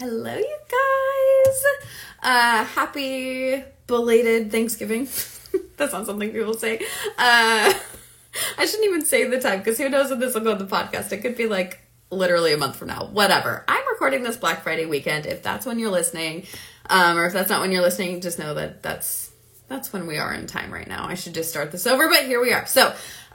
Hello, you guys. Uh, happy belated Thanksgiving. That's not something people say. Uh, I shouldn't even say the time because who knows when this will go on the podcast. It could be like literally a month from now. Whatever. I'm recording this Black Friday weekend. If that's when you're listening, um, or if that's not when you're listening, just know that that's that's when we are in time right now. I should just start this over, but here we are. So,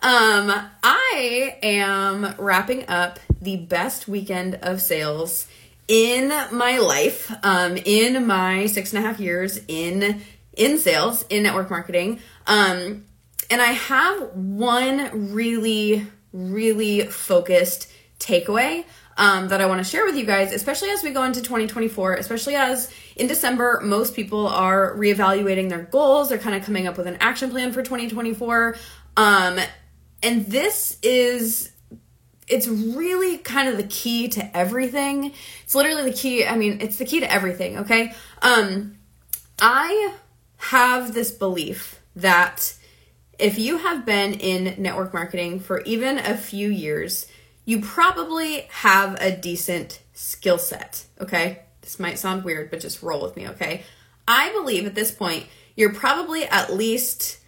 um, I am wrapping up the best weekend of sales in my life, um, in my six and a half years in in sales, in network marketing. Um, and I have one really, really focused takeaway um, that I want to share with you guys, especially as we go into 2024, especially as in December, most people are reevaluating their goals. They're kind of coming up with an action plan for 2024. Um, and this is it's really kind of the key to everything. It's literally the key. I mean, it's the key to everything, okay? Um I have this belief that if you have been in network marketing for even a few years, you probably have a decent skill set, okay? This might sound weird, but just roll with me, okay? I believe at this point, you're probably at least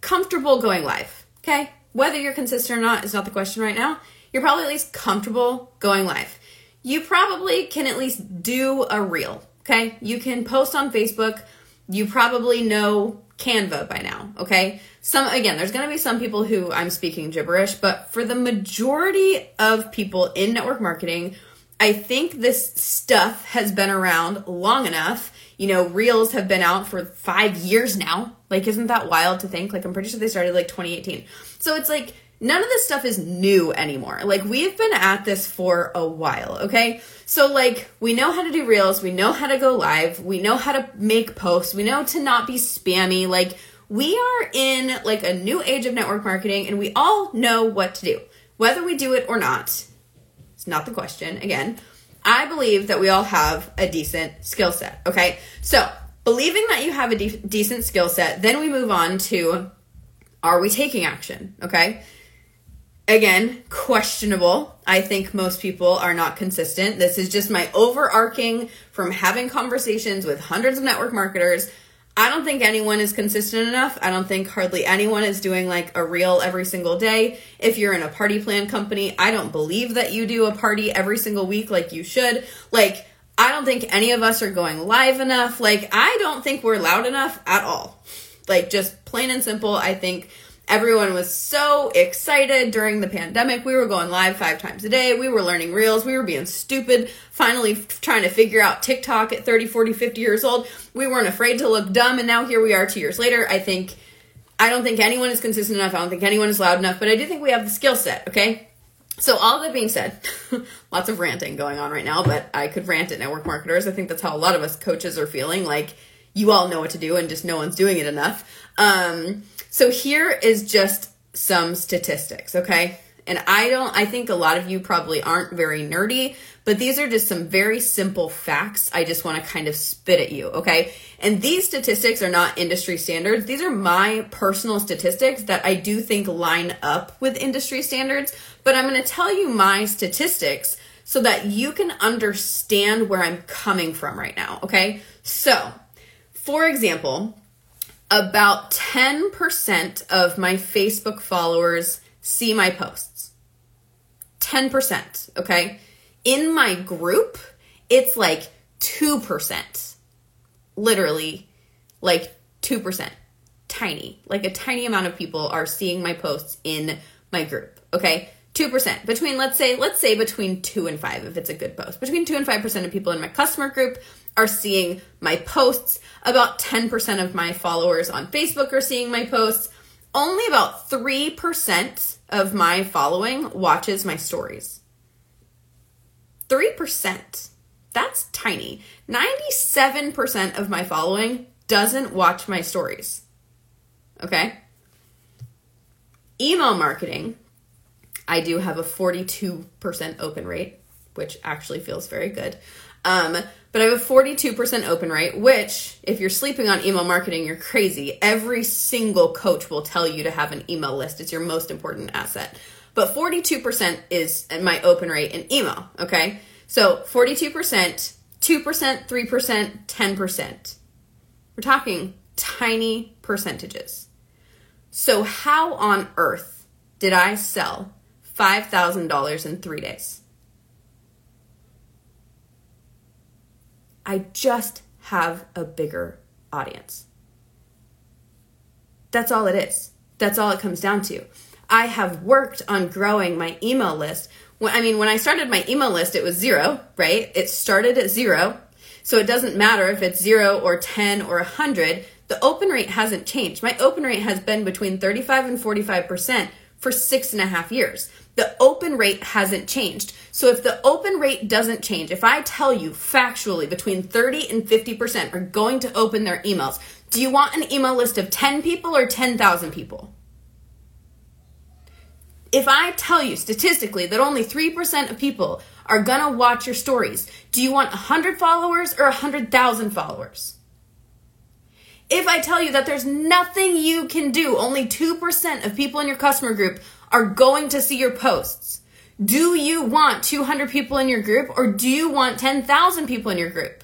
comfortable going live, okay? Whether you're consistent or not is not the question right now you're probably at least comfortable going live. You probably can at least do a reel, okay? You can post on Facebook. You probably know Canva by now, okay? Some again, there's going to be some people who I'm speaking gibberish, but for the majority of people in network marketing, I think this stuff has been around long enough. You know, reels have been out for 5 years now. Like isn't that wild to think? Like I'm pretty sure they started like 2018. So it's like none of this stuff is new anymore. Like we've been at this for a while, okay? So like we know how to do reels, we know how to go live, we know how to make posts, we know to not be spammy. Like we are in like a new age of network marketing and we all know what to do. Whether we do it or not, it's not the question. Again, I believe that we all have a decent skill set, okay? So, believing that you have a de- decent skill set, then we move on to are we taking action, okay? Again, questionable. I think most people are not consistent. This is just my overarching from having conversations with hundreds of network marketers. I don't think anyone is consistent enough. I don't think hardly anyone is doing like a reel every single day. If you're in a party plan company, I don't believe that you do a party every single week like you should. Like, I don't think any of us are going live enough. Like, I don't think we're loud enough at all. Like, just plain and simple, I think Everyone was so excited during the pandemic. We were going live five times a day. We were learning reels. We were being stupid, finally trying to figure out TikTok at 30, 40, 50 years old. We weren't afraid to look dumb. And now here we are two years later. I think, I don't think anyone is consistent enough. I don't think anyone is loud enough, but I do think we have the skill set, okay? So, all that being said, lots of ranting going on right now, but I could rant at network marketers. I think that's how a lot of us coaches are feeling like you all know what to do and just no one's doing it enough. Um, so here is just some statistics, okay? And I don't, I think a lot of you probably aren't very nerdy, but these are just some very simple facts I just want to kind of spit at you, okay? And these statistics are not industry standards. These are my personal statistics that I do think line up with industry standards, but I'm going to tell you my statistics so that you can understand where I'm coming from right now, okay? So, for example, about 10% of my Facebook followers see my posts. 10%, okay? In my group, it's like 2%. Literally, like 2%. Tiny. Like a tiny amount of people are seeing my posts in my group, okay? 2%. Between, let's say, let's say between 2 and 5 if it's a good post. Between 2 and 5% of people in my customer group are seeing my posts. About 10% of my followers on Facebook are seeing my posts. Only about 3% of my following watches my stories. 3%. That's tiny. 97% of my following doesn't watch my stories. Okay? Email marketing, I do have a 42% open rate, which actually feels very good. Um, but I have a 42% open rate, which, if you're sleeping on email marketing, you're crazy. Every single coach will tell you to have an email list. It's your most important asset. But 42% is my open rate in email, okay? So 42%, 2%, 3%, 10%. We're talking tiny percentages. So, how on earth did I sell $5,000 in three days? I just have a bigger audience. That's all it is. That's all it comes down to. I have worked on growing my email list. I mean, when I started my email list, it was zero, right? It started at zero. So it doesn't matter if it's zero or 10 or 100. The open rate hasn't changed. My open rate has been between 35 and 45% for six and a half years. The open rate hasn't changed. So if the open rate doesn't change, if I tell you factually between 30 and 50% are going to open their emails, do you want an email list of 10 people or 10,000 people? If I tell you statistically that only 3% of people are gonna watch your stories, do you want 100 followers or 100,000 followers? If I tell you that there's nothing you can do, only 2% of people in your customer group are going to see your posts, do you want 200 people in your group or do you want 10,000 people in your group?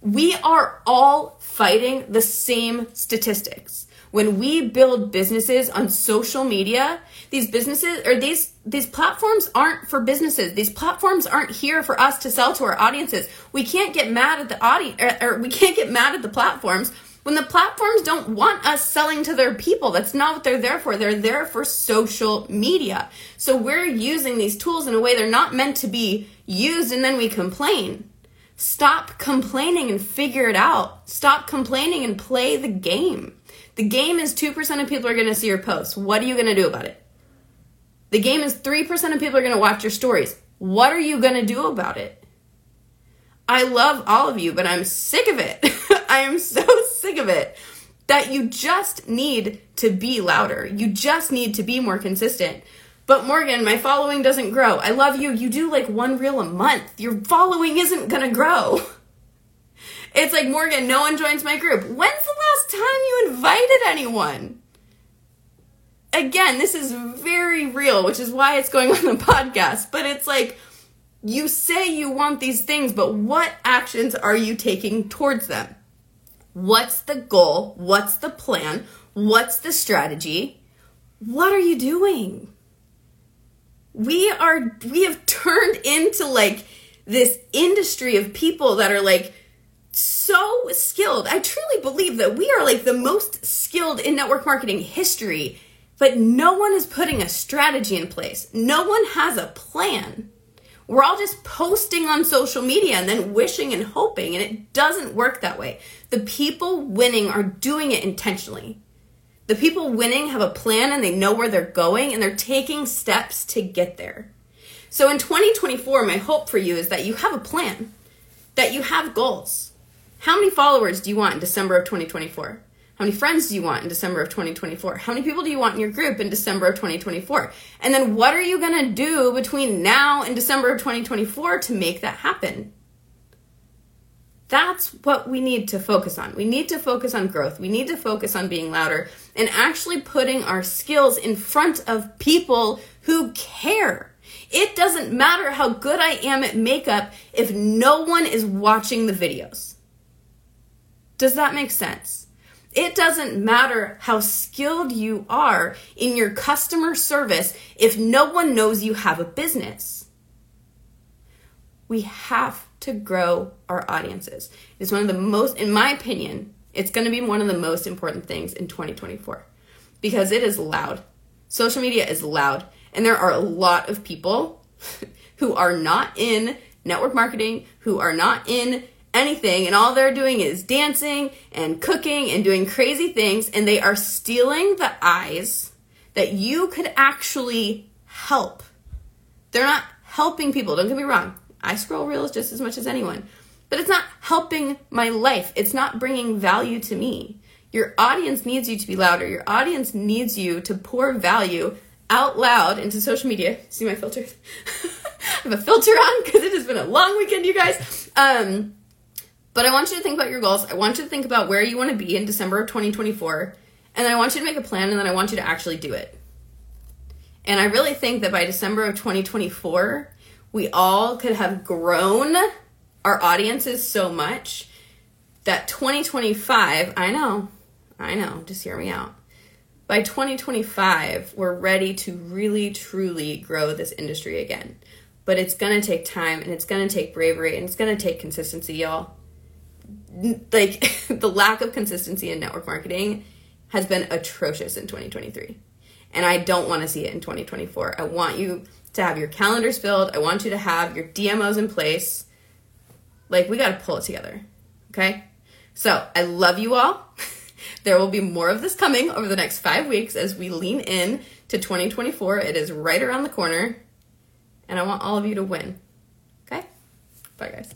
We are all fighting the same statistics when we build businesses on social media, these businesses or these these platforms aren't for businesses. These platforms aren't here for us to sell to our audiences. We can't get mad at the audience or, or we can't get mad at the platforms when the platforms don't want us selling to their people. That's not what they're there for. They're there for social media. So we're using these tools in a way they're not meant to be used and then we complain. Stop complaining and figure it out. Stop complaining and play the game. The game is 2% of people are going to see your posts. What are you going to do about it? The game is 3% of people are going to watch your stories. What are you going to do about it? I love all of you, but I'm sick of it. Sick of it that you just need to be louder. You just need to be more consistent. But Morgan, my following doesn't grow. I love you. You do like one reel a month. Your following isn't going to grow. It's like, Morgan, no one joins my group. When's the last time you invited anyone? Again, this is very real, which is why it's going on the podcast. But it's like, you say you want these things, but what actions are you taking towards them? What's the goal? What's the plan? What's the strategy? What are you doing? We are, we have turned into like this industry of people that are like, so skilled. I truly believe that we are like the most skilled in network marketing history, but no one is putting a strategy in place. No one has a plan. We're all just posting on social media and then wishing and hoping, and it doesn't work that way. The people winning are doing it intentionally. The people winning have a plan and they know where they're going and they're taking steps to get there. So in 2024, my hope for you is that you have a plan, that you have goals how many followers do you want in December of 2024? How many friends do you want in December of 2024? How many people do you want in your group in December of 2024? And then what are you going to do between now and December of 2024 to make that happen? That's what we need to focus on. We need to focus on growth. We need to focus on being louder and actually putting our skills in front of people who care. It doesn't matter how good I am at makeup if no one is watching the videos. Does that make sense? It doesn't matter how skilled you are in your customer service if no one knows you have a business. We have to grow our audiences. It's one of the most, in my opinion, it's going to be one of the most important things in 2024 because it is loud. Social media is loud, and there are a lot of people who are not in network marketing, who are not in anything and all they're doing is dancing and cooking and doing crazy things and they are stealing the eyes that you could actually help. They're not helping people, don't get me wrong. I scroll reels just as much as anyone, but it's not helping my life. It's not bringing value to me. Your audience needs you to be louder. Your audience needs you to pour value out loud into social media. See my filter? I have a filter on because it has been a long weekend, you guys. Um, but I want you to think about your goals. I want you to think about where you want to be in December of 2024. And I want you to make a plan and then I want you to actually do it. And I really think that by December of 2024, we all could have grown our audiences so much that 2025, I know, I know, just hear me out. By 2025, we're ready to really truly grow this industry again. But it's gonna take time and it's gonna take bravery and it's gonna take consistency, y'all. Like, the lack of consistency in network marketing has been atrocious in 2023. And I don't wanna see it in 2024. I want you to have your calendars filled, I want you to have your DMOs in place. Like, we gotta pull it together, okay? So I love you all. there will be more of this coming over the next five weeks as we lean in to 2024. It is right around the corner, and I want all of you to win. Okay? Bye, guys.